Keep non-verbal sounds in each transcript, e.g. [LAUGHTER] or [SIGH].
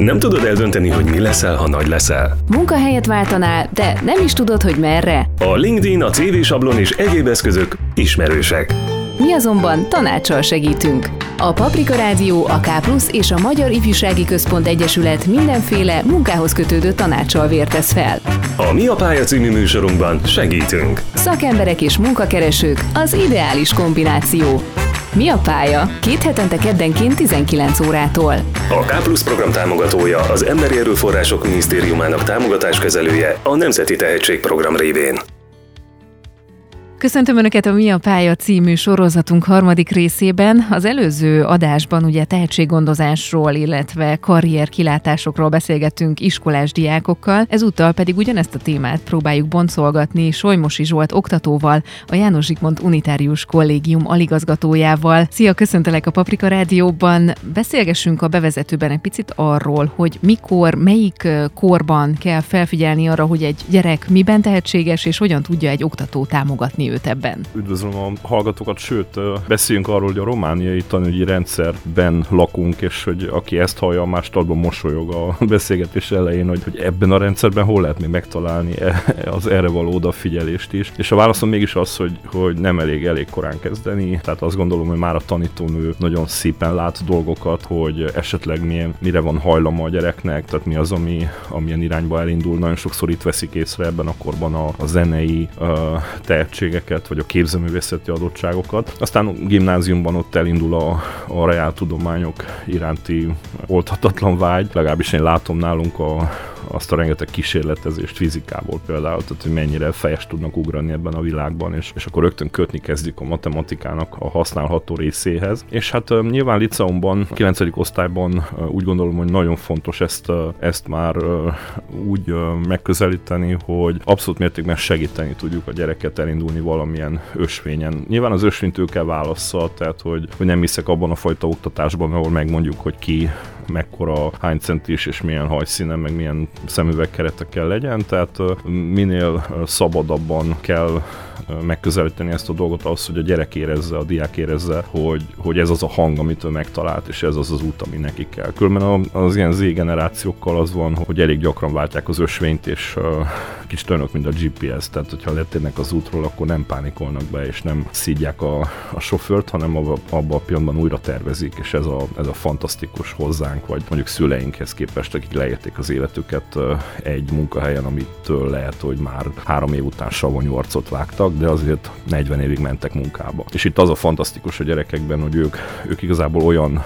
Nem tudod eldönteni, hogy mi leszel, ha nagy leszel. Munkahelyet váltanál, de nem is tudod, hogy merre. A LinkedIn, a CV sablon és egyéb eszközök ismerősek. Mi azonban tanácssal segítünk. A Paprika Rádió, a K és a Magyar Ifjúsági Központ Egyesület mindenféle munkához kötődő tanácssal vértesz fel. A Mi a pálya című műsorunkban segítünk. Szakemberek és munkakeresők az ideális kombináció. Mi a pálya? Két hetente keddenként 19 órától. A K Plusz program támogatója az Emberi Erőforrások Minisztériumának támogatáskezelője a Nemzeti Tehetségprogram révén. Köszöntöm Önöket a Mi a Pálya című sorozatunk harmadik részében. Az előző adásban ugye tehetséggondozásról, illetve karrierkilátásokról beszélgettünk iskolás diákokkal, ezúttal pedig ugyanezt a témát próbáljuk boncolgatni Solymosi Zsolt oktatóval, a János Zsigmond Unitárius Kollégium aligazgatójával. Szia, köszöntelek a Paprika Rádióban. Beszélgessünk a bevezetőben egy picit arról, hogy mikor, melyik korban kell felfigyelni arra, hogy egy gyerek miben tehetséges, és hogyan tudja egy oktató támogatni őt ebben. Üdvözlöm a hallgatókat, sőt, beszéljünk arról, hogy a romániai tanügyi rendszerben lakunk, és hogy aki ezt hallja, más talban mosolyog a [LAUGHS] beszélgetés elején, hogy, hogy ebben a rendszerben hol lehet még megtalálni e, az erre való odafigyelést is. És a válaszom mégis az, hogy, hogy nem elég elég korán kezdeni, tehát azt gondolom, hogy már a tanítónő nagyon szépen lát dolgokat, hogy esetleg milyen, mire van hajlama a gyereknek, tehát mi az, ami, amilyen irányba elindul. Nagyon sokszor itt veszik észre ebben a korban a, a zenei uh, tehetségek, képességeket, vagy a képzőművészeti adottságokat. Aztán gimnáziumban ott elindul a, a reál tudományok iránti oldhatatlan vágy, legalábbis én látom nálunk a, azt a rengeteg kísérletezést fizikából például, tehát hogy mennyire fejes tudnak ugrani ebben a világban, és, és akkor rögtön kötni kezdik a matematikának a használható részéhez. És hát nyilván liceumban, 9. osztályban úgy gondolom, hogy nagyon fontos ezt, ezt már úgy megközelíteni, hogy abszolút mértékben segíteni tudjuk a gyereket elindulni valamilyen ösvényen. Nyilván az ösvényt ő kell válassza, tehát hogy, hogy nem hiszek abban a fajta oktatásban, ahol megmondjuk, hogy ki mekkora, hány centis és milyen hajszínen, meg milyen szemüvegkeretekkel legyen, tehát minél szabadabban kell megközelíteni ezt a dolgot ahhoz, hogy a gyerek érezze, a diák érezze, hogy, hogy ez az a hang, amit ő megtalált, és ez az az út, ami neki kell. Különben az ilyen Z generációkkal az van, hogy elég gyakran váltják az ösvényt, és uh, kis tönök, mint a GPS, tehát hogyha letérnek az útról, akkor nem pánikolnak be, és nem szídják a, a sofőrt, hanem abba a pillanatban újra tervezik, és ez a, ez a fantasztikus hozzánk, vagy mondjuk szüleinkhez képest, akik leérték az életüket uh, egy munkahelyen, amitől lehet, hogy már három év után savanyú arcot vágtak, de azért 40 évig mentek munkába. És itt az a fantasztikus a gyerekekben, hogy ők, ők igazából olyan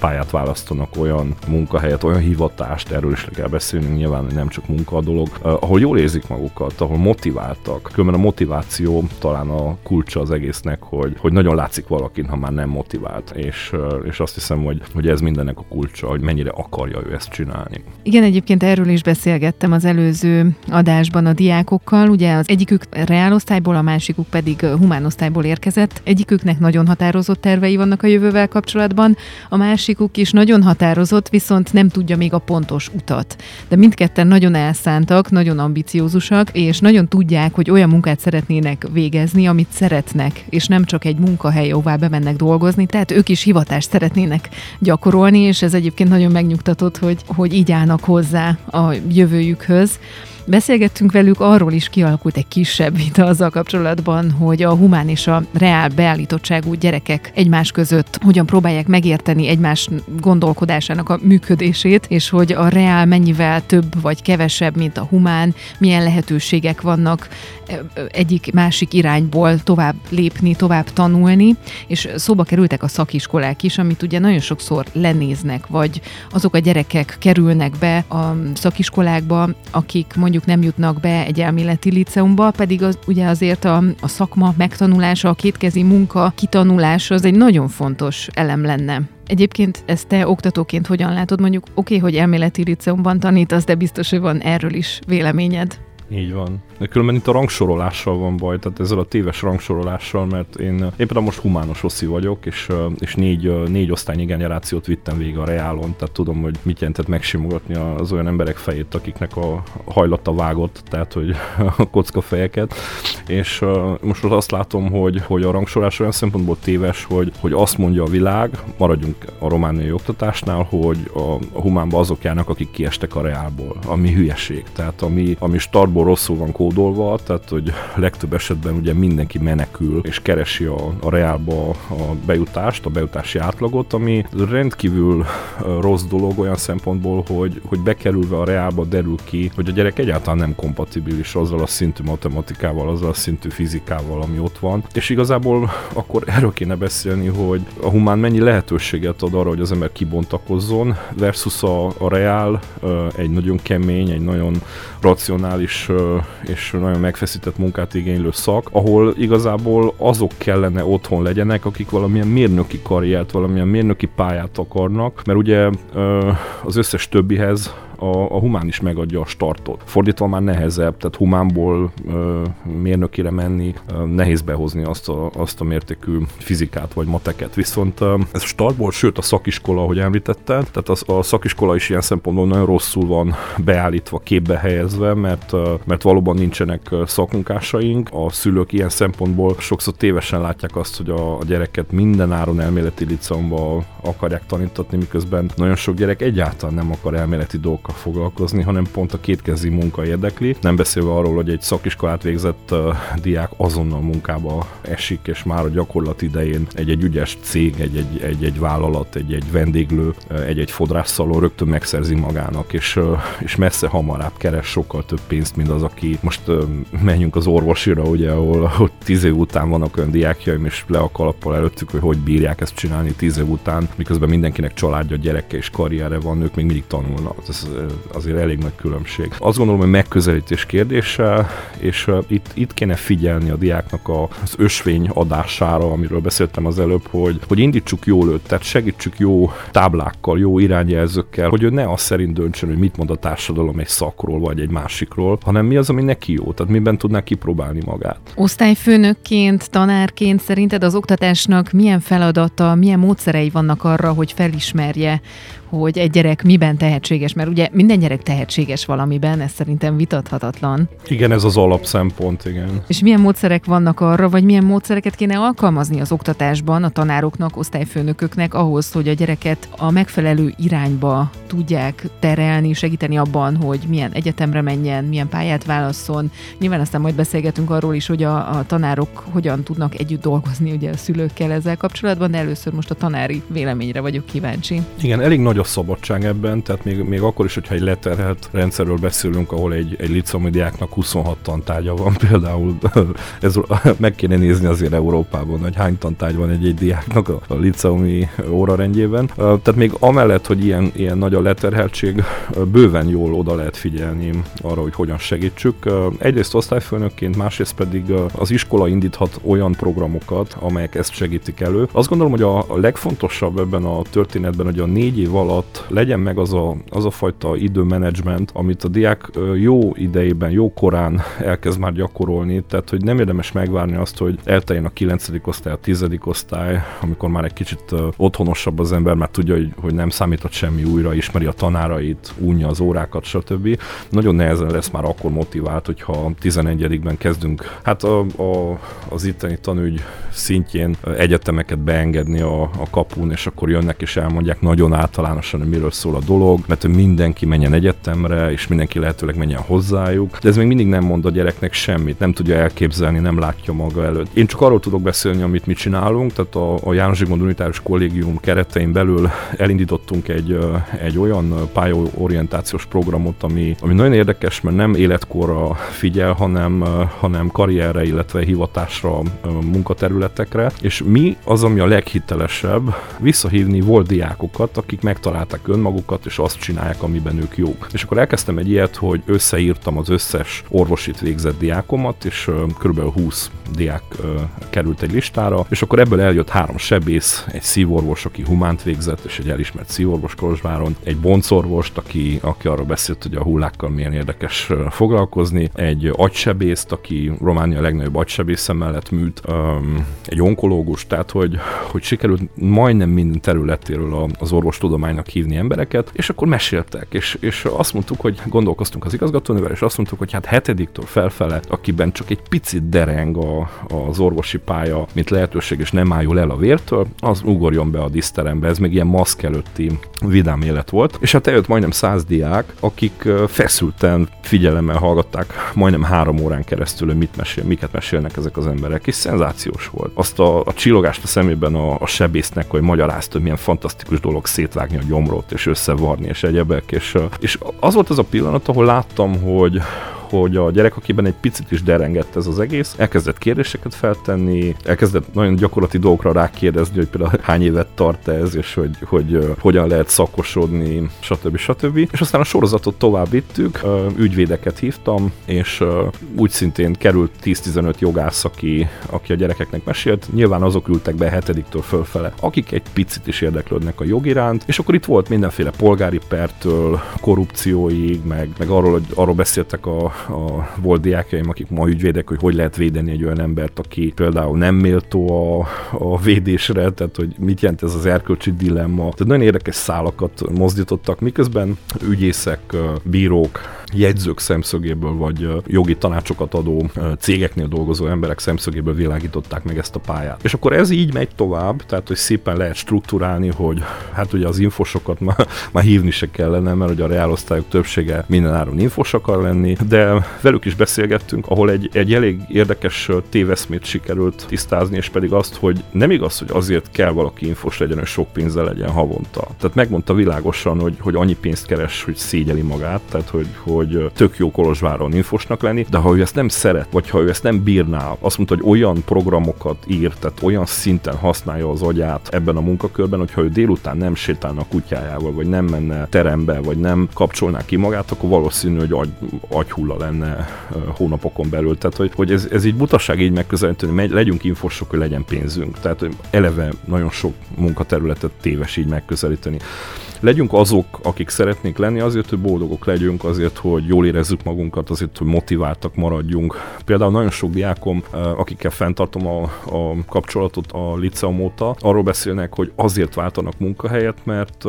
pályát választanak, olyan munkahelyet, olyan hivatást, erről is kell beszélni, nyilván nem csak munka a dolog, ahol jól érzik magukat, ahol motiváltak. Különben a motiváció talán a kulcsa az egésznek, hogy, hogy nagyon látszik valakin, ha már nem motivált. És, és azt hiszem, hogy, hogy ez mindennek a kulcsa, hogy mennyire akarja ő ezt csinálni. Igen, egyébként erről is beszélgettem az előző adásban a diákokkal. Ugye az egyikük reálosztályból, a másikuk pedig humánosztályból érkezett. Egyiküknek nagyon határozott tervei vannak a jövővel kapcsolatban, a másikuk is nagyon határozott, viszont nem tudja még a pontos utat. De mindketten nagyon elszántak, nagyon ambiciózusak, és nagyon tudják, hogy olyan munkát szeretnének végezni, amit szeretnek, és nem csak egy munkahely, ahová bemennek dolgozni, tehát ők is hivatást szeretnének gyakorolni, és ez egyébként nagyon megnyugtatott, hogy, hogy így állnak hozzá a jövőjükhöz. Beszélgettünk velük, arról is kialakult egy kisebb vita azzal kapcsolatban, hogy a humán és a reál beállítottságú gyerekek egymás között hogyan próbálják megérteni egymás gondolkodásának a működését, és hogy a reál mennyivel több vagy kevesebb, mint a humán, milyen lehetőségek vannak egyik másik irányból tovább lépni, tovább tanulni, és szóba kerültek a szakiskolák is, amit ugye nagyon sokszor lenéznek, vagy azok a gyerekek kerülnek be a szakiskolákba, akik mondjuk nem jutnak be egy elméleti liceumba, pedig az, ugye azért a, a szakma megtanulása, a kétkezi munka kitanulása az egy nagyon fontos elem lenne. Egyébként ezt te oktatóként hogyan látod? Mondjuk oké, okay, hogy elméleti liceumban tanítasz, de biztos, hogy van erről is véleményed. Így van. De különben itt a rangsorolással van baj, tehát ezzel a téves rangsorolással, mert én éppen most humános oszi vagyok, és, és négy, négy osztálynyi generációt vittem végig a Reálon, tehát tudom, hogy mit jelentett megsimogatni az olyan emberek fejét, akiknek a hajlata vágott, tehát hogy [LAUGHS] a kocka fejeket. És most azt látom, hogy, hogy a rangsorás olyan szempontból téves, hogy, hogy azt mondja a világ, maradjunk a romániai oktatásnál, hogy a, a humánba azok járnak, akik kiestek a reálból, ami hülyeség. Tehát ami, ami startból rosszul van kódolva, tehát hogy legtöbb esetben ugye mindenki menekül és keresi a, a reálba a bejutást, a bejutási átlagot, ami rendkívül rossz dolog olyan szempontból, hogy, hogy bekerülve a reálba derül ki, hogy a gyerek egyáltalán nem kompatibilis azzal a szintű matematikával, azzal a szintű fizikával, ami ott van. És igazából akkor erről kéne beszélni, hogy a humán mennyi lehetőséget ad arra, hogy az ember kibontakozzon, versus a, a reál egy nagyon kemény, egy nagyon racionális és nagyon megfeszített munkát igénylő szak, ahol igazából azok kellene otthon legyenek, akik valamilyen mérnöki karriert, valamilyen mérnöki pályát akarnak, mert ugye az összes többihez a, a humán is megadja a startot. Fordítva már nehezebb, tehát humánból ö, mérnökire menni, ö, nehéz behozni azt a, azt a mértékű fizikát vagy mateket. Viszont ö, ez startból, sőt a szakiskola, ahogy említetted, tehát az, a szakiskola is ilyen szempontból nagyon rosszul van beállítva, képbe helyezve, mert, ö, mert valóban nincsenek szakmunkásaink. A szülők ilyen szempontból sokszor tévesen látják azt, hogy a, a gyereket minden áron elméleti liceumba akarják tanítatni, miközben nagyon sok gyerek egyáltalán nem akar elméleti dolgokat foglalkozni, hanem pont a kétkezi munka érdekli. Nem beszélve arról, hogy egy szakiskolát végzett diák azonnal munkába esik, és már a gyakorlat idején egy-egy ügyes cég, egy-egy, egy-egy vállalat, egy-egy vendéglő, egy-egy fodrásszalon rögtön megszerzi magának, és, és messze hamarabb keres sokkal több pénzt, mint az, aki most menjünk az orvosira, ugye, ahol, ahol tíz év után vannak olyan diákjaim, és le a kalappal előttük, hogy hogy bírják ezt csinálni tíz év után, miközben mindenkinek családja, gyereke és karriere van, ők még mindig tanulnak. Ez azért elég nagy különbség. Azt gondolom, hogy megközelítés kérdése, és itt, itt kéne figyelni a diáknak az ösvény adására, amiről beszéltem az előbb, hogy, hogy indítsuk jól őt, tehát segítsük jó táblákkal, jó irányjelzőkkel, hogy ő ne azt szerint döntsön, hogy mit mond a társadalom egy szakról vagy egy másikról, hanem mi az, ami neki jó, tehát miben tudná kipróbálni magát. Osztályfőnökként, tanárként szerinted az oktatásnak milyen feladata, milyen módszerei vannak arra, hogy felismerje, hogy egy gyerek miben tehetséges, mert ugye minden gyerek tehetséges valamiben, ez szerintem vitathatatlan. Igen, ez az alapszempont, igen. És milyen módszerek vannak arra, vagy milyen módszereket kéne alkalmazni az oktatásban a tanároknak, osztályfőnököknek ahhoz, hogy a gyereket a megfelelő irányba tudják terelni, segíteni abban, hogy milyen egyetemre menjen, milyen pályát válasszon. Nyilván aztán majd beszélgetünk arról is, hogy a, a tanárok hogyan tudnak együtt dolgozni ugye a szülőkkel ezzel kapcsolatban, de először most a tanári véleményre vagyok kíváncsi. Igen, elég nagy a szabadság ebben, tehát még, még akkor is, hogyha egy leterhelt rendszerről beszélünk, ahol egy, egy liceumi diáknak 26 tantárgya van [LAUGHS] például, [LAUGHS] ez, meg kéne nézni azért Európában, hogy hány tantárgy van egy, egy diáknak a, a liceumi órarendjében. Tehát még amellett, hogy ilyen, ilyen nagy a leterheltség, bőven jól oda lehet figyelni arra, hogy hogyan segítsük. Egyrészt osztályfőnökként, másrészt pedig az iskola indíthat olyan programokat, amelyek ezt segítik elő. Azt gondolom, hogy a legfontosabb ebben a történetben, hogy a négy év alatt alatt legyen meg az a, az a fajta időmenedzsment, amit a diák jó idejében, jó korán [LAUGHS] elkezd már gyakorolni, tehát hogy nem érdemes megvárni azt, hogy elteljen a 9. osztály, a 10. osztály, amikor már egy kicsit otthonosabb az ember, már tudja, hogy, hogy nem számított semmi újra, ismeri a tanárait, unja az órákat, stb. Nagyon nehezen lesz már akkor motivált, hogyha 11-ben kezdünk, hát a, a, az itteni tanügy szintjén egyetemeket beengedni a, a kapun, és akkor jönnek és elmondják nagyon általános pontosan, hogy miről szól a dolog, mert hogy mindenki menjen egyetemre, és mindenki lehetőleg menjen hozzájuk. De ez még mindig nem mond a gyereknek semmit, nem tudja elképzelni, nem látja maga előtt. Én csak arról tudok beszélni, amit mi csinálunk, tehát a, a János Zsigmond Unitárius Kollégium keretein belül elindítottunk egy, egy olyan pályaorientációs programot, ami, ami nagyon érdekes, mert nem életkorra figyel, hanem, hanem karrierre, illetve hivatásra, munkaterületekre, és mi az, ami a leghitelesebb, visszahívni volt diákokat, akik megtalálják megtalálták önmagukat, és azt csinálják, amiben ők jók. És akkor elkezdtem egy ilyet, hogy összeírtam az összes orvosit végzett diákomat, és kb. 20 diák került egy listára, és akkor ebből eljött három sebész, egy szívorvos, aki humánt végzett, és egy elismert szívorvos Kolozsváron, egy boncorvost, aki, aki arról beszélt, hogy a hullákkal milyen érdekes foglalkozni, egy agysebészt, aki Románia legnagyobb agysebésze mellett műt, egy onkológus, tehát hogy, hogy sikerült majdnem minden területéről az orvostudománynak hívni embereket, és akkor meséltek, és, és azt mondtuk, hogy gondolkoztunk az igazgatónővel, és azt mondtuk, hogy hát hetediktől felfele, akiben csak egy picit dereng a, az orvosi pálya, mint lehetőség, és nem álljon el a vértől, az ugorjon be a diszterembe. Ez még ilyen maszk előtti vidám élet volt. És hát eljött majdnem száz diák, akik feszülten figyelemmel hallgatták majdnem három órán keresztül, hogy mit mesél, miket mesélnek ezek az emberek, és szenzációs volt. Azt a, a csillogást a szemében a, a sebésznek, hogy magyarázta, hogy milyen fantasztikus dolog szétvágni a gyomrot, és összevarni, és egyebek, és, és az volt az a pillanat, ahol láttam, hogy, hogy a gyerek, akiben egy picit is derengett ez az egész, elkezdett kérdéseket feltenni, elkezdett nagyon gyakorlati dolgokra rákérdezni, hogy például hány évet tart ez, és hogy, hogy uh, hogyan lehet szakosodni, stb. stb. És aztán a sorozatot tovább vittük, ügyvédeket hívtam, és úgy szintén került 10-15 jogász, aki, aki a gyerekeknek mesélt. Nyilván azok ültek be hetediktől fölfele, akik egy picit is érdeklődnek a jog iránt, és akkor itt volt mindenféle polgári pertől, korrupcióig, meg, meg arról, hogy arról beszéltek a, a volt diákjaim, akik ma ügyvédek, hogy hogy lehet védeni egy olyan embert, aki például nem méltó a, a védésre, tehát hogy mit jelent ez az erkölcsi dilemma. Tehát nagyon érdekes szálakat mozdítottak, miközben ügyészek, bírók, jegyzők szemszögéből, vagy jogi tanácsokat adó cégeknél dolgozó emberek szemszögéből világították meg ezt a pályát. És akkor ez így megy tovább, tehát hogy szépen lehet struktúrálni, hogy hát ugye az infosokat már, már hívni se kellene, mert ugye a reálosztályok többsége mindenáron infos akar lenni, de velük is beszélgettünk, ahol egy, egy elég érdekes téveszmét sikerült tisztázni, és pedig azt, hogy nem igaz, hogy azért kell valaki infos legyen, hogy sok pénze legyen havonta. Tehát megmondta világosan, hogy, hogy annyi pénzt keres, hogy szégyeli magát, tehát hogy, hogy tök jó Kolozsváron infosnak lenni, de ha ő ezt nem szeret, vagy ha ő ezt nem bírná, azt mondta, hogy olyan programokat ír, tehát olyan szinten használja az agyát ebben a munkakörben, hogyha ő délután nem sétálna a kutyájával, vagy nem menne terembe, vagy nem kapcsolná ki magát, akkor valószínű, hogy agy, agyhulla lenne hónapokon belül. Tehát, hogy, hogy ez, ez így butaság így megközelíteni, hogy legyünk infosok, hogy legyen pénzünk. Tehát, hogy eleve nagyon sok munkaterületet téves így megközelíteni legyünk azok, akik szeretnénk lenni, azért, hogy boldogok legyünk, azért, hogy jól érezzük magunkat, azért, hogy motiváltak maradjunk. Például nagyon sok diákom, akikkel fenntartom a, a kapcsolatot a liceum óta, arról beszélnek, hogy azért váltanak munkahelyet, mert,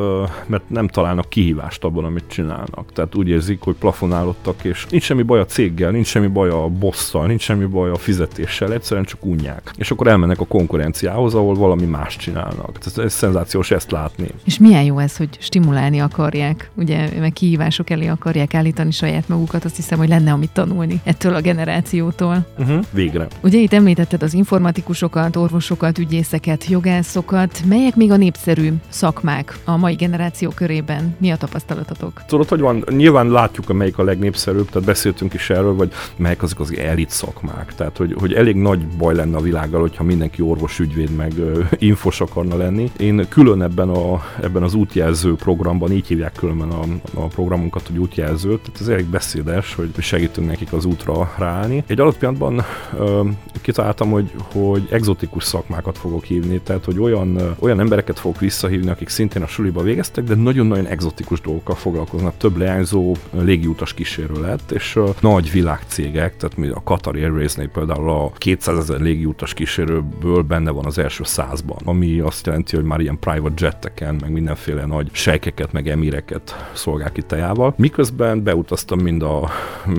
mert nem találnak kihívást abban, amit csinálnak. Tehát úgy érzik, hogy plafonálódtak, és nincs semmi baj a céggel, nincs semmi baj a bosszal, nincs semmi baj a fizetéssel, egyszerűen csak unják. És akkor elmennek a konkurenciához, ahol valami más csinálnak. Ez, ez szenzációs ezt látni. És milyen jó ez, hogy stimulálni akarják, ugye, meg kihívások elé akarják állítani saját magukat, azt hiszem, hogy lenne amit tanulni ettől a generációtól. Uh-huh, végre. Ugye itt említetted az informatikusokat, orvosokat, ügyészeket, jogászokat, melyek még a népszerű szakmák a mai generáció körében? Mi a tapasztalatotok? Tudod, hogy van, nyilván látjuk, hogy melyik a legnépszerűbb, tehát beszéltünk is erről, vagy melyek azok az elit szakmák. Tehát, hogy, hogy elég nagy baj lenne a világgal, hogyha mindenki orvos, ügyvéd, meg uh, infos akarna lenni. Én külön ebben, a, ebben az útjelző programban, így hívják különben a, a programunkat, hogy útjelző, tehát ez elég beszédes, hogy segítünk nekik az útra ráállni. Egy adott pillanatban ö, kitaláltam, hogy, hogy exotikus szakmákat fogok hívni, tehát hogy olyan, olyan embereket fogok visszahívni, akik szintén a suliba végeztek, de nagyon-nagyon exotikus dolgokkal foglalkoznak. Több leányzó légiutas kísérő lett, és ö, nagy világcégek, tehát mi a Qatar Airways-nél például a 200 ezer légiutas kísérőből benne van az első százban, ami azt jelenti, hogy már ilyen private jeteken, meg mindenféle nagy sejkeket, meg emireket szolgál ki tejával. Miközben beutaztam mind, a,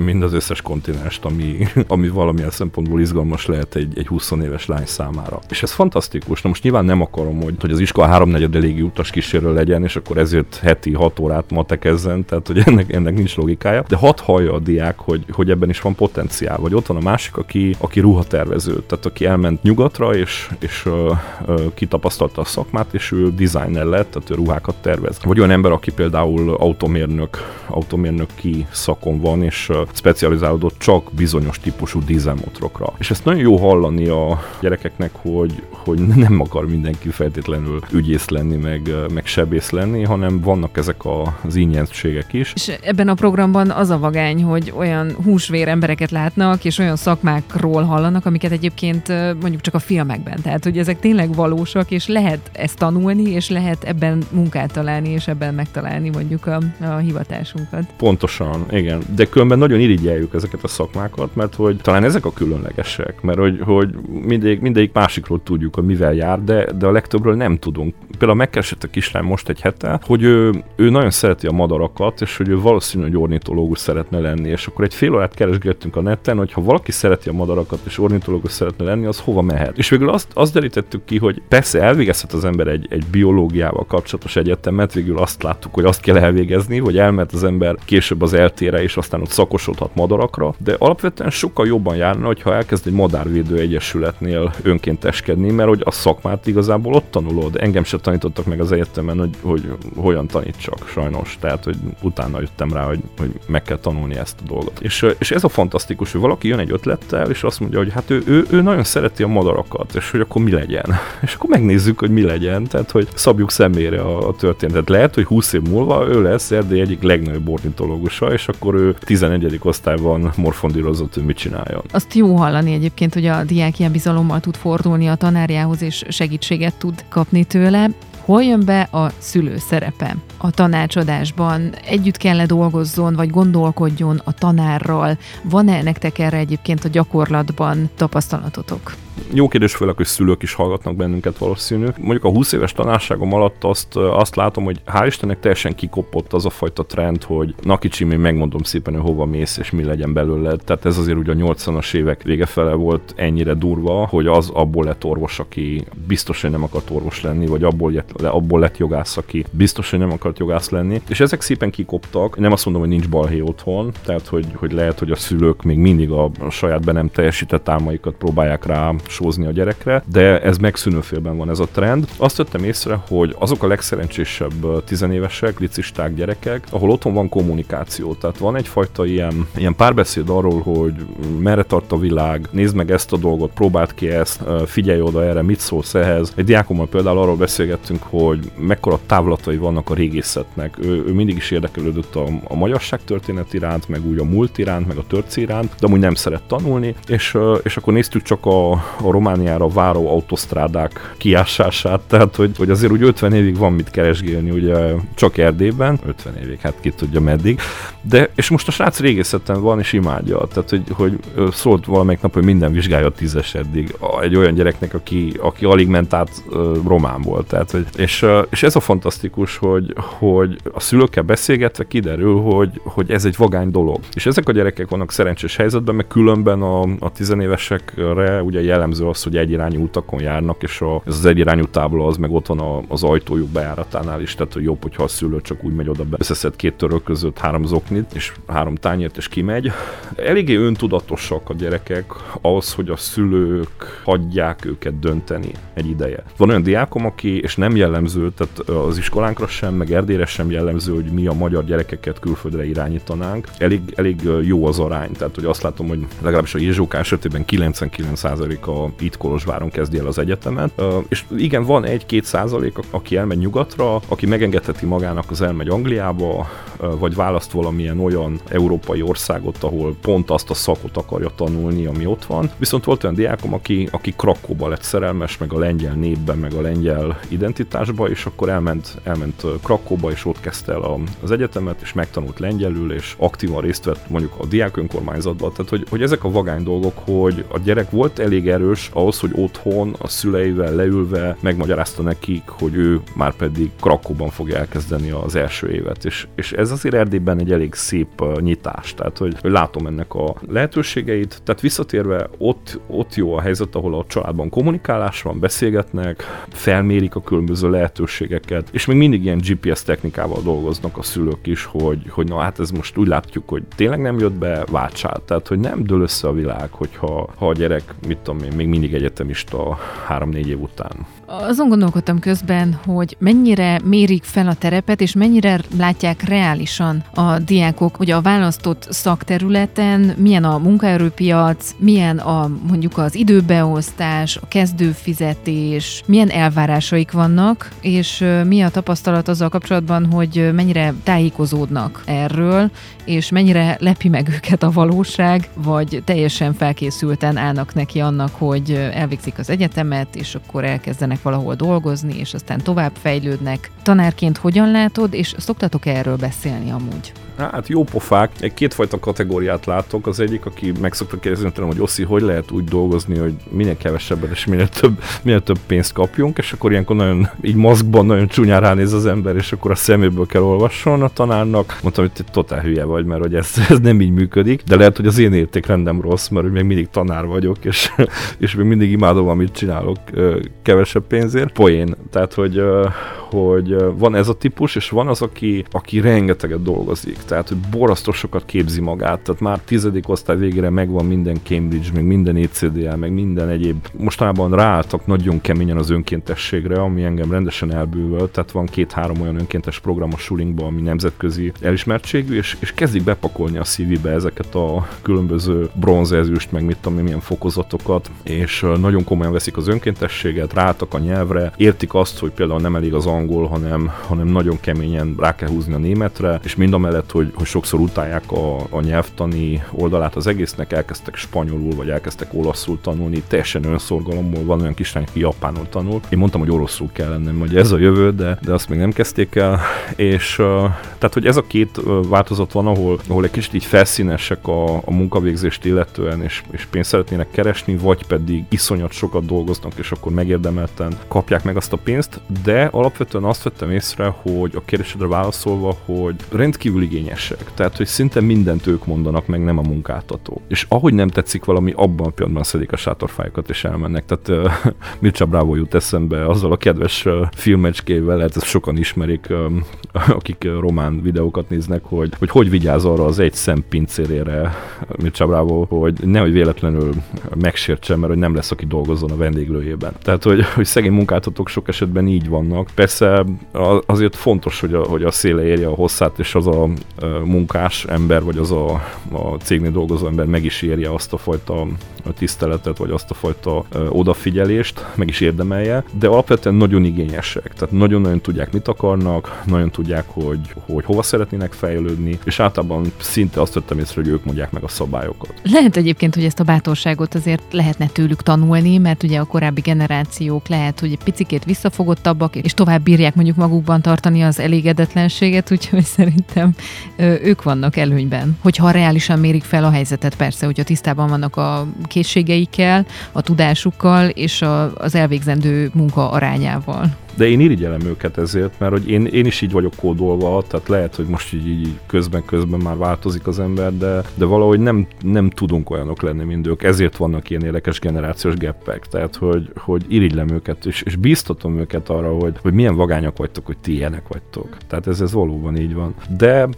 mind az összes kontinenst, ami, ami valamilyen szempontból izgalmas lehet egy, egy 20 éves lány számára. És ez fantasztikus. Na most nyilván nem akarom, hogy, hogy az iskola háromnegyed légi utas kísérő legyen, és akkor ezért heti hat órát matekezzen, tehát hogy ennek, ennek nincs logikája. De hat hallja a diák, hogy, hogy ebben is van potenciál. Vagy ott van a másik, aki, aki ruhatervező, tehát aki elment nyugatra, és, és uh, uh, kitapasztalta a szakmát, és ő designer lett, tehát ő ruhákat tervez tervez. Vagy olyan ember, aki például automérnök, automérnöki szakon van, és specializálódott csak bizonyos típusú dízelmotorokra. És ezt nagyon jó hallani a gyerekeknek, hogy, hogy [LAUGHS] nem akar mindenki feltétlenül ügyész lenni, meg, meg sebész lenni, hanem vannak ezek az ingyenségek is. És ebben a programban az a vagány, hogy olyan húsvér embereket látnak, és olyan szakmákról hallanak, amiket egyébként mondjuk csak a filmekben. Tehát, hogy ezek tényleg valósak, és lehet ezt tanulni, és lehet ebben munkát találni, és ebben megtalálni mondjuk a, a hivatásunkat. Pontosan, igen. De különben nagyon irigyeljük ezeket a szakmákat, mert hogy talán ezek a különlegesek, mert hogy, hogy mindig, mindegyik másikról tudjuk, hogy mivel jár, de, de a legtöbbről nem tudunk. Például megkeresett a kislány most egy hete, hogy ő, ő nagyon szereti a madarakat, és hogy ő valószínűleg ornitológus szeretne lenni, és akkor egy fél órát keresgettünk a neten, hogy ha valaki szereti a madarakat, és ornitológus szeretne lenni, az hova mehet. És végül azt, azt derítettük ki, hogy persze elvégezhet az ember egy, egy biológiával kapcsolatos egyetemet, végül azt láttuk, hogy azt kell elvégezni, hogy elment az ember később az eltére, és aztán ott szakosodhat madarakra, de alapvetően sokkal jobban járna, hogyha elkezd egy madárvédő egyesületnél önkénteskedni, mert hogy a szakmát igazából ott tanulod. Engem se tanítottak meg az egyetemen, hogy, hogy hogyan tanítsak, sajnos. Tehát, hogy utána jöttem rá, hogy, hogy meg kell tanulni ezt a dolgot. És, és ez a fantasztikus, hogy valaki jön egy ötlettel, és azt mondja, hogy hát ő, ő, ő nagyon szereti a madarakat, és hogy akkor mi legyen. [LAUGHS] És akkor megnézzük, hogy mi legyen, tehát hogy szabjuk szemére a, a történetet. Lehet, hogy 20 év múlva ő lesz Erdély egyik legnagyobb ornitológusa, és akkor ő 11. osztályban morfondírozott, hogy mit csináljon. Azt jó hallani egyébként, hogy a diák ilyen bizalommal tud fordulni a tanárjához, és segítséget tud kapni tőle. Hol jön be a szülő szerepe a tanácsadásban? Együtt kell dolgozzon, vagy gondolkodjon a tanárral? Van-e nektek erre egyébként a gyakorlatban tapasztalatotok? Jó kérdés, főleg, hogy szülők is hallgatnak bennünket valószínű. Mondjuk a 20 éves tanárságom alatt azt, azt látom, hogy hál' Istennek teljesen kikopott az a fajta trend, hogy na kicsim, én megmondom szépen, hogy hova mész és mi legyen belőle. Tehát ez azért ugye a 80-as évek vége fele volt ennyire durva, hogy az abból lett orvos, aki biztos, hogy nem akart orvos lenni, vagy abból lett, abból lett jogász, aki biztos, hogy nem akart jogász lenni. És ezek szépen kikoptak. Nem azt mondom, hogy nincs balhé otthon, tehát hogy, hogy lehet, hogy a szülők még mindig a, saját be nem teljesített álmaikat próbálják rá sózni a gyerekre, de ez megszűnőfélben van ez a trend. Azt vettem észre, hogy azok a legszerencsésebb tizenévesek, licisták gyerekek, ahol otthon van kommunikáció, tehát van egyfajta ilyen, ilyen párbeszéd arról, hogy merre tart a világ, nézd meg ezt a dolgot, próbáld ki ezt, figyelj oda erre, mit szólsz ehhez. Egy diákommal például arról beszélgettünk, hogy mekkora távlatai vannak a régészetnek. Ő, ő mindig is érdeklődött a, a magyarság történet iránt, meg úgy a múlt iránt, meg a törci iránt, de amúgy nem szeret tanulni, és, és akkor néztük csak a, a Romániára váró autosztrádák kiásását, tehát hogy, hogy azért úgy 50 évig van mit keresgélni, ugye csak Erdélyben, 50 évig, hát ki tudja meddig, de és most a srác régészeten van és imádja, tehát hogy, hogy szólt valamelyik nap, hogy minden vizsgálja tízes eddig egy olyan gyereknek, aki, aki alig ment át románból, tehát hogy, és, és ez a fantasztikus, hogy, hogy a szülőkkel beszélgetve kiderül, hogy, hogy ez egy vagány dolog. És ezek a gyerekek vannak szerencsés helyzetben, meg különben a, a tizenévesekre ugye jellemző az, hogy egyirányú utakon járnak, és a, ez az egyirányú tábla az meg ott van a, az ajtójuk bejáratánál is, tehát hogy jobb, hogyha a szülő csak úgy megy oda be, összeszed két török között három zoknit, és három tányért, és kimegy. Eléggé öntudatosak a gyerekek ahhoz, hogy a szülők hagyják őket dönteni egy ideje. Van olyan diákom, aki, és nem jellemző, tehát az iskolánkra sem, meg Erdélyre sem jellemző, hogy mi a magyar gyerekeket külföldre irányítanánk. Elég, elég jó az arány, tehát hogy azt látom, hogy legalábbis a Jézsóká esetében 99%-a itt Kolozsváron kezdi el az egyetemet. És igen, van egy-két százalék, aki elmegy nyugatra, aki megengedheti magának az elmegy Angliába, vagy választ valamilyen olyan európai országot, ahol pont azt a szakot akarja tanulni, ami ott van. Viszont volt olyan diákom, aki, aki Krakóba lett szerelmes, meg a lengyel népben, meg a lengyel identitásba, és akkor elment, elment Krakóba, és ott kezdte el az egyetemet, és megtanult lengyelül, és aktívan részt vett mondjuk a diák önkormányzatban. Tehát, hogy, hogy ezek a vagány dolgok, hogy a gyerek volt elég erős ahhoz, hogy otthon a szüleivel leülve megmagyarázta nekik, hogy ő már pedig Krakóban fogja elkezdeni az első évet. És, és ez azért Erdélyben egy elég szép uh, nyitás, tehát hogy, hogy látom ennek a lehetőségeit. Tehát visszatérve, ott, ott jó a helyzet, ahol a családban kommunikálás van, beszélgetnek, felmérik a különböző lehetőségeket, és még mindig ilyen GPS technikával dolgoznak a szülők is, hogy, hogy na hát ez most úgy látjuk, hogy tényleg nem jött be, váltsál. Tehát, hogy nem dől össze a világ, hogyha ha a gyerek, mit tudom én, még mindig egyetemista három-négy év után. Azon gondolkodtam közben, hogy mennyire mérik fel a terepet, és mennyire látják reálisan a diákok, hogy a választott szakterületen milyen a munkaerőpiac, milyen a mondjuk az időbeosztás, a kezdőfizetés, milyen elvárásaik vannak, és mi a tapasztalat azzal kapcsolatban, hogy mennyire tájékozódnak erről, és mennyire lepi meg őket a valóság, vagy teljesen felkészülten állnak neki annak, hogy elvégzik az egyetemet, és akkor elkezdenek valahol dolgozni, és aztán tovább fejlődnek. Tanárként hogyan látod, és szoktatok erről beszélni amúgy? Hát jó pofák. Egy kétfajta kategóriát látok. Az egyik, aki meg szokta kérdezni tőlem, hogy Oszi, hogy lehet úgy dolgozni, hogy minél kevesebbet és minél több, minél több pénzt kapjunk, és akkor ilyenkor nagyon, így maszkban nagyon csúnyán ránéz az ember, és akkor a szeméből kell olvasson a tanárnak. Mondtam, hogy te totál hülye vagy, mert hogy ez, [LAUGHS] ez nem így működik, de lehet, hogy az én értékrendem rossz, mert hogy még mindig tanár vagyok, és, [LAUGHS] és még mindig imádom, amit csinálok kevesebb pénzért. Poén. Tehát, hogy, hogy van ez a típus, és van az, aki, aki rengeteget dolgozik. Tehát hogy borasztó sokat képzi magát, tehát már tizedik osztály végére megvan minden Cambridge, meg minden ECDL, meg minden egyéb. Mostanában ráálltak nagyon keményen az önkéntességre, ami engem rendesen elbűvölt, tehát van két-három olyan önkéntes program a sulinkban, ami nemzetközi elismertségű, és, és kezdik bepakolni a szívibe ezeket a különböző bronzezüst, meg mit tudom, milyen fokozatokat, és nagyon komolyan veszik az önkéntességet, ráálltak a nyelvre, értik azt, hogy például nem elég az angol, hanem, hanem nagyon keményen rá kell húzni a németre, és mind a mellett, hogy, hogy sokszor utálják a, a nyelvtani oldalát az egésznek, elkezdtek spanyolul, vagy elkezdtek olaszul tanulni, teljesen önszorgalomból, van olyan kislány, aki japánul tanul. Én mondtam, hogy oroszul kell lennem, hogy ez a jövő, de, de azt még nem kezdték el. És tehát, hogy ez a két változat van, ahol, ahol egy kicsit így felszínesek a, a munkavégzést illetően, és, és pénzt szeretnének keresni, vagy pedig iszonyat sokat dolgoznak, és akkor megérdemelten kapják meg azt a pénzt, de alapvetően azt vettem észre, hogy a kérdésedre válaszolva, hogy rendkívül igényes igényesek. Tehát, hogy szinte mindent ők mondanak meg, nem a munkáltató. És ahogy nem tetszik valami, abban a pillanatban szedik a sátorfájukat és elmennek. Tehát uh, [LAUGHS] Mircea Bravo jut eszembe azzal a kedves uh, filmecskével, lehet ezt sokan ismerik, um, [LAUGHS] akik uh, román videókat néznek, hogy, hogy hogy vigyáz arra az egy szem pincérére Mircea Bravo, hogy nehogy véletlenül megsértsen, mert hogy nem lesz, aki dolgozzon a vendéglőjében. Tehát, hogy, hogy szegény munkáltatók sok esetben így vannak. Persze azért fontos, hogy a, hogy a széle érje a hosszát, és az a munkás ember, vagy az a, a cégnél dolgozó ember meg is érje azt a fajta tiszteletet, vagy azt a fajta odafigyelést, meg is érdemelje, de alapvetően nagyon igényesek, tehát nagyon-nagyon tudják, mit akarnak, nagyon tudják, hogy, hogy hova szeretnének fejlődni, és általában szinte azt vettem észre, hogy ők mondják meg a szabályokat. Lehet egyébként, hogy ezt a bátorságot azért lehetne tőlük tanulni, mert ugye a korábbi generációk lehet, hogy egy picikét visszafogottabbak, és tovább bírják mondjuk magukban tartani az elégedetlenséget, úgyhogy szerintem ők vannak előnyben. Hogyha reálisan mérik fel a helyzetet, persze, hogyha tisztában vannak a készségeikkel, a tudásukkal és a, az elvégzendő munka arányával. De én irigyelem őket ezért, mert hogy én, én is így vagyok kódolva, tehát lehet, hogy most így, így közben-közben már változik az ember, de, de valahogy nem, nem tudunk olyanok lenni, mint ők, ezért vannak ilyen érdekes generációs geppek, tehát hogy, hogy irigylem őket, és, és bíztatom őket arra, hogy, hogy milyen vagányak vagytok, hogy ti ilyenek vagytok. Tehát ez, ez valóban így van. De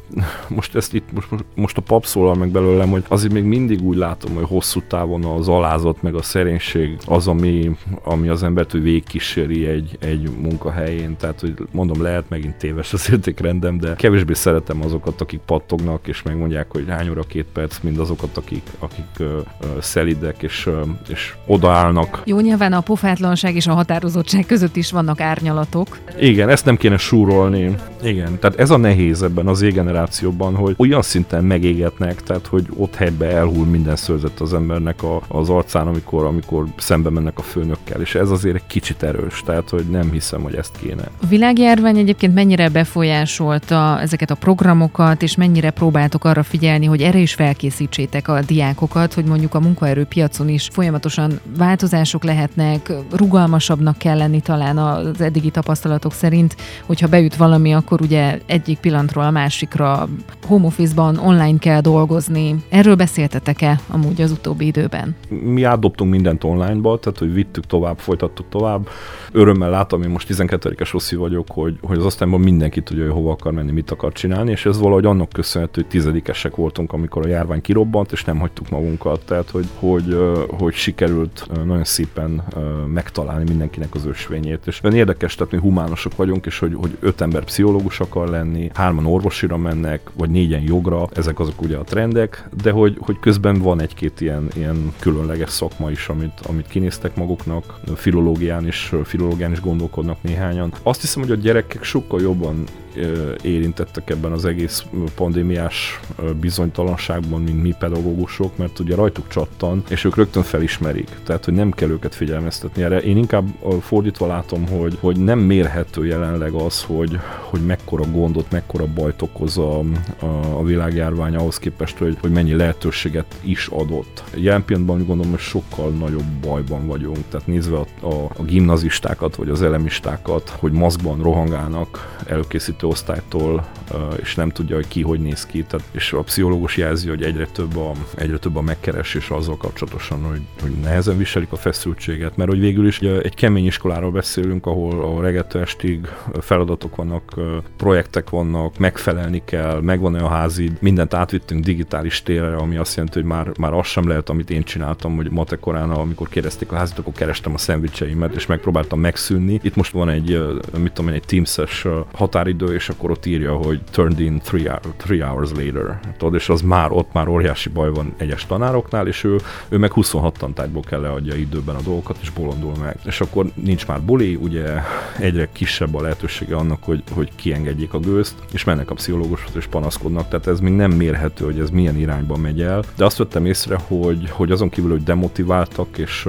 most ezt itt, most, most a pap szólal meg belőlem, hogy azért még mindig úgy látom, hogy hosszú távon az alázat, meg a szerénység az, ami, ami az embert végigkíséri egy, egy munkahelyén, tehát hogy mondom, lehet megint téves az értékrendem, de kevésbé szeretem azokat, akik pattognak, és megmondják, hogy hány óra két perc, mind azokat, akik, akik uh, uh, szelidek, és, uh, és odaállnak. Jó, nyilván a pofátlanság és a határozottság között is vannak árnyalatok. Igen, ezt nem kéne súrolni. Igen, tehát ez a nehéz ebben az generációban, hogy olyan szinten megégetnek, tehát hogy ott helyben elhull minden szőrzet az embernek a, az arcán, amikor, amikor szembe mennek a főnökkel, és ez azért egy kicsit erős, tehát hogy nem hiszem, hiszem, hogy ezt kéne. A világjárvány egyébként mennyire befolyásolta ezeket a programokat, és mennyire próbáltok arra figyelni, hogy erre is felkészítsétek a diákokat, hogy mondjuk a munkaerőpiacon is folyamatosan változások lehetnek, rugalmasabbnak kell lenni talán az eddigi tapasztalatok szerint, hogyha beüt valami, akkor ugye egyik pillanatról a másikra home office-ban online kell dolgozni. Erről beszéltetek-e amúgy az utóbbi időben? Mi átdobtunk mindent onlineba, tehát hogy vittük tovább, folytattuk tovább. Örömmel látom, most most 12-es Rossi vagyok, hogy, hogy az osztályban mindenki tudja, hogy hova akar menni, mit akar csinálni, és ez valahogy annak köszönhető, hogy tizedikesek voltunk, amikor a járvány kirobbant, és nem hagytuk magunkat. Tehát, hogy, hogy, hogy sikerült nagyon szépen megtalálni mindenkinek az ösvényét. És nagyon érdekes, tehát mi humánosok vagyunk, és hogy, hogy öt ember pszichológus akar lenni, hárman orvosira mennek, vagy négyen jogra, ezek azok ugye a trendek, de hogy, hogy közben van egy-két ilyen, ilyen különleges szakma is, amit, amit kinéztek maguknak, filológián is, filológián is gondolkodnak néhányan. Azt hiszem, hogy a gyerekek sokkal jobban érintettek ebben az egész pandémiás bizonytalanságban, mint mi pedagógusok, mert ugye rajtuk csattan, és ők rögtön felismerik, tehát hogy nem kell őket figyelmeztetni erre. Én inkább fordítva látom, hogy, hogy nem mérhető jelenleg az, hogy, hogy mekkora gondot, mekkora bajt okoz a, a, a világjárvány ahhoz képest, hogy, hogy mennyi lehetőséget is adott. Jelen pillanatban gondolom, hogy sokkal nagyobb bajban vagyunk, tehát nézve a, a, a gimnazistákat, vagy az elemistákat, hogy maszkban rohangálnak előkészítő osztálytól, és nem tudja, hogy ki hogy néz ki. Tehát, és a pszichológus jelzi, hogy egyre több a, egyre több a megkeresés azzal kapcsolatosan, hogy, hogy nehezen viselik a feszültséget, mert hogy végül is egy kemény iskoláról beszélünk, ahol a reggeltől estig feladatok vannak, projektek vannak, megfelelni kell, megvan a házi, mindent átvittünk digitális térre, ami azt jelenti, hogy már, már az sem lehet, amit én csináltam, hogy matekorán, amikor kérdezték a házit, akkor kerestem a szendvicseimet, és megpróbáltam megszűnni. Itt most van egy, mit tudom én, egy Teams-es határidő, és akkor ott írja, hogy turned in three, hour, three hours later. Tudod, és az már ott már óriási baj van egyes tanároknál, és ő, ő meg 26 tantárgyból kell leadja időben a dolgokat, és bolondul meg. És akkor nincs már buli, ugye egyre kisebb a lehetősége annak, hogy, hogy kiengedjék a gőzt, és mennek a pszichológushoz és panaszkodnak, tehát ez még nem mérhető, hogy ez milyen irányba megy el. De azt vettem észre, hogy, hogy azon kívül, hogy demotiváltak, és,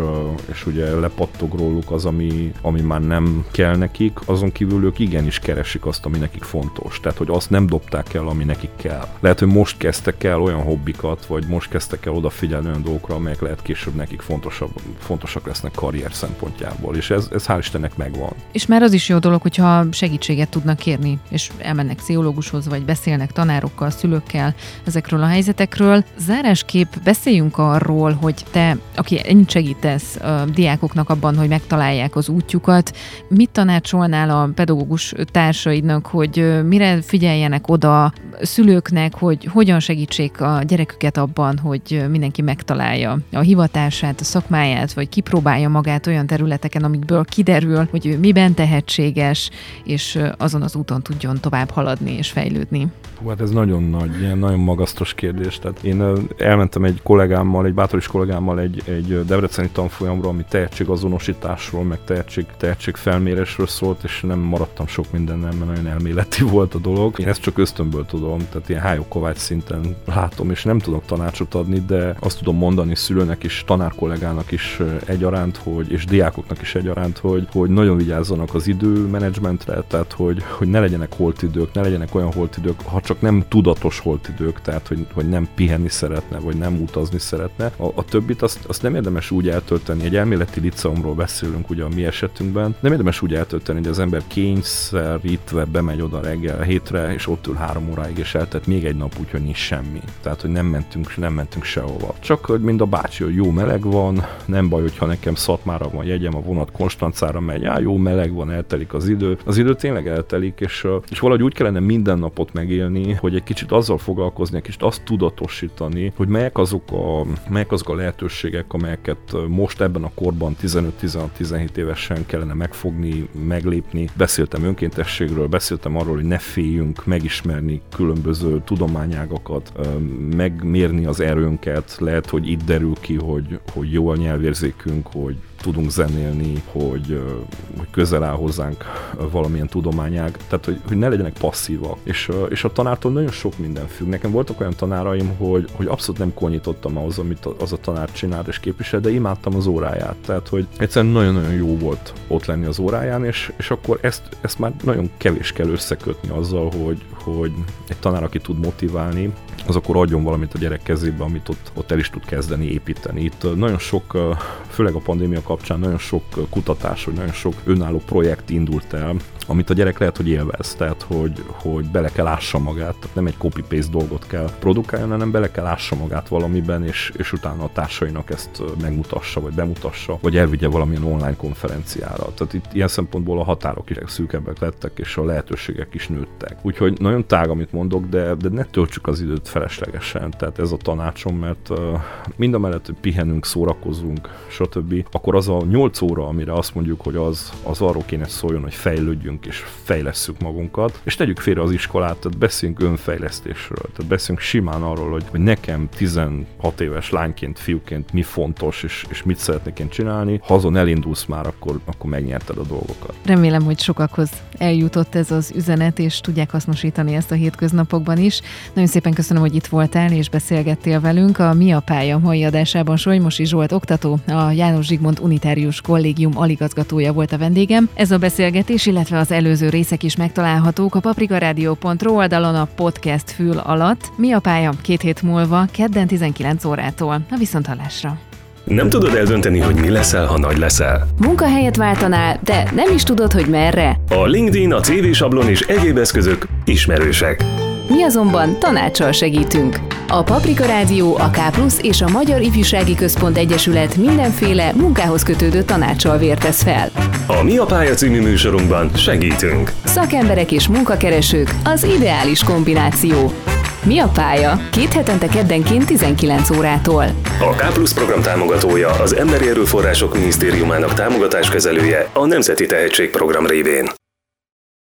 és ugye lepattog róluk az, ami, ami már nem kell nekik, azon kívül ők igenis keresik azt, ami nekik fontos. Tehát, hogy azt nem dobták el, ami nekik kell. Lehet, hogy most kezdtek el olyan hobbikat, vagy most kezdtek el odafigyelni olyan dolgokra, amelyek lehet később nekik fontosabb, fontosak lesznek karrier szempontjából. És ez, ez hál' Istennek megvan. És már az is jó dolog, hogyha segítséget tudnak kérni, és elmennek pszichológushoz, vagy beszélnek tanárokkal, szülőkkel ezekről a helyzetekről. Zárásképp beszéljünk arról, hogy te, aki ennyit segítesz a diákoknak abban, hogy megtalálják az útjukat, mit tanácsolnál a pedagógus társaidnak, hogy mire figyeljenek oda szülőknek, hogy hogyan segítsék a gyereküket abban, hogy mindenki megtalálja a hivatását, a szakmáját, vagy kipróbálja magát olyan területeken, amikből kiderül, hogy ő miben tehetséges, és azon az úton tudjon tovább haladni és fejlődni. Hát ez nagyon nagy, ilyen nagyon magasztos kérdés. Tehát én elmentem egy kollégámmal, egy bátoris kollégámmal egy, egy debreceni tanfolyamra, ami tehetségazonosításról, meg tehetség, tehetségfelmérésről szólt, és nem maradtam sok mindennel, mert nagyon elméleti [LAUGHS] volt a dolog. Én ezt csak ösztönből tudom, tehát ilyen hájó szinten látom, és nem tudok tanácsot adni, de azt tudom mondani szülőnek is, tanárkollégának is egyaránt, hogy, és diákoknak is egyaránt, hogy, hogy nagyon vigyázzanak az időmenedzsmentre, tehát hogy, hogy ne legyenek holtidők, ne legyenek olyan holtidők, ha csak nem tudatos holtidők, tehát hogy, hogy nem pihenni szeretne, vagy nem utazni szeretne. A, a többit azt, azt nem érdemes úgy eltölteni, egy elméleti liceumról beszélünk ugye a mi esetünkben, nem érdemes úgy eltölteni, hogy az ember kényszerítve bemegy oda reggel hétre, és ott ül három óráig, és eltett még egy nap, úgyhogy nincs semmi. Tehát, hogy nem mentünk, nem mentünk sehova. Csak, hogy mind a bácsi, hogy jó meleg van, nem baj, hogyha nekem szatmára van jegyem, a vonat Konstancára megy, á, jó meleg van, eltelik az idő. Az idő tényleg eltelik, és, és valahogy úgy kellene minden napot megélni, hogy egy kicsit azzal foglalkozni, egy kicsit azt tudatosítani, hogy melyek azok a, melyek azok a lehetőségek, amelyeket most ebben a korban 15-16-17 évesen kellene megfogni, meglépni. Beszéltem önkéntességről, beszéltem arról, hogy ne féljünk megismerni különböző tudományágakat, megmérni az erőnket. Lehet, hogy itt derül ki, hogy, hogy jó a nyelvérzékünk, hogy tudunk zenélni, hogy, hogy közel áll hozzánk valamilyen tudományág, tehát hogy, hogy ne legyenek passzívak. És, és a tanártól nagyon sok minden függ. Nekem voltak olyan tanáraim, hogy, hogy abszolút nem konyítottam ahhoz, amit az a tanár csinált és képvisel, de imádtam az óráját. Tehát, hogy egyszerűen nagyon-nagyon jó volt ott lenni az óráján, és, és akkor ezt, ezt már nagyon kevés kell összekötni azzal, hogy, hogy egy tanár, aki tud motiválni, az akkor adjon valamit a gyerek kezébe, amit ott, ott el is tud kezdeni építeni. Itt nagyon sok főleg a pandémia kapcsán nagyon sok kutatás, vagy nagyon sok önálló projekt indult el, amit a gyerek lehet, hogy élvez, tehát hogy, hogy bele kell ássa magát, tehát nem egy copy-paste dolgot kell produkáljon, hanem bele kell ássa magát valamiben, és, és utána a társainak ezt megmutassa, vagy bemutassa, vagy elvigye valamilyen online konferenciára. Tehát itt ilyen szempontból a határok is szűkebbek lettek, és a lehetőségek is nőttek. Úgyhogy nagyon tág, amit mondok, de, de ne töltsük az időt feleslegesen. Tehát ez a tanácsom, mert mind a mellett, hogy pihenünk, szórakozunk, stb., akkor az a 8 óra, amire azt mondjuk, hogy az, az arról kéne szóljon, hogy fejlődjünk és fejlesszük magunkat, és tegyük félre az iskolát, tehát beszéljünk önfejlesztésről, tehát beszéljünk simán arról, hogy, hogy nekem 16 éves lányként, fiúként mi fontos, és, és mit szeretnék én csinálni. Ha azon elindulsz már, akkor, akkor megnyerted a dolgokat. Remélem, hogy sokakhoz eljutott ez az üzenet, és tudják hasznosítani ezt a hétköznapokban is. Nagyon szépen köszönöm, hogy itt voltál és beszélgettél velünk. A Mi a pálya mai adásában Solymosi Zsolt oktató, a János Zsigmond Unitárius Kollégium aligazgatója volt a vendégem. Ez a beszélgetés, illetve az előző részek is megtalálhatók a paprikaradio.ro oldalon a podcast fül alatt. Mi a pálya két hét múlva, kedden 19 órától. A viszonthallásra! Nem tudod eldönteni, hogy mi leszel, ha nagy leszel? Munkahelyet váltanál, de nem is tudod, hogy merre? A LinkedIn, a CV sablon és egyéb eszközök ismerősek. Mi azonban tanácssal segítünk. A Paprika Rádió, a K és a Magyar Ifjúsági Központ Egyesület mindenféle munkához kötődő tanácssal vértesz fel. A Mi a pálya című műsorunkban segítünk. Szakemberek és munkakeresők az ideális kombináció. Mi a pálya? Két hetente keddenként 19 órától. A K Plus program támogatója az Emberi Erőforrások Minisztériumának támogatáskezelője a Nemzeti Tehetségprogram révén.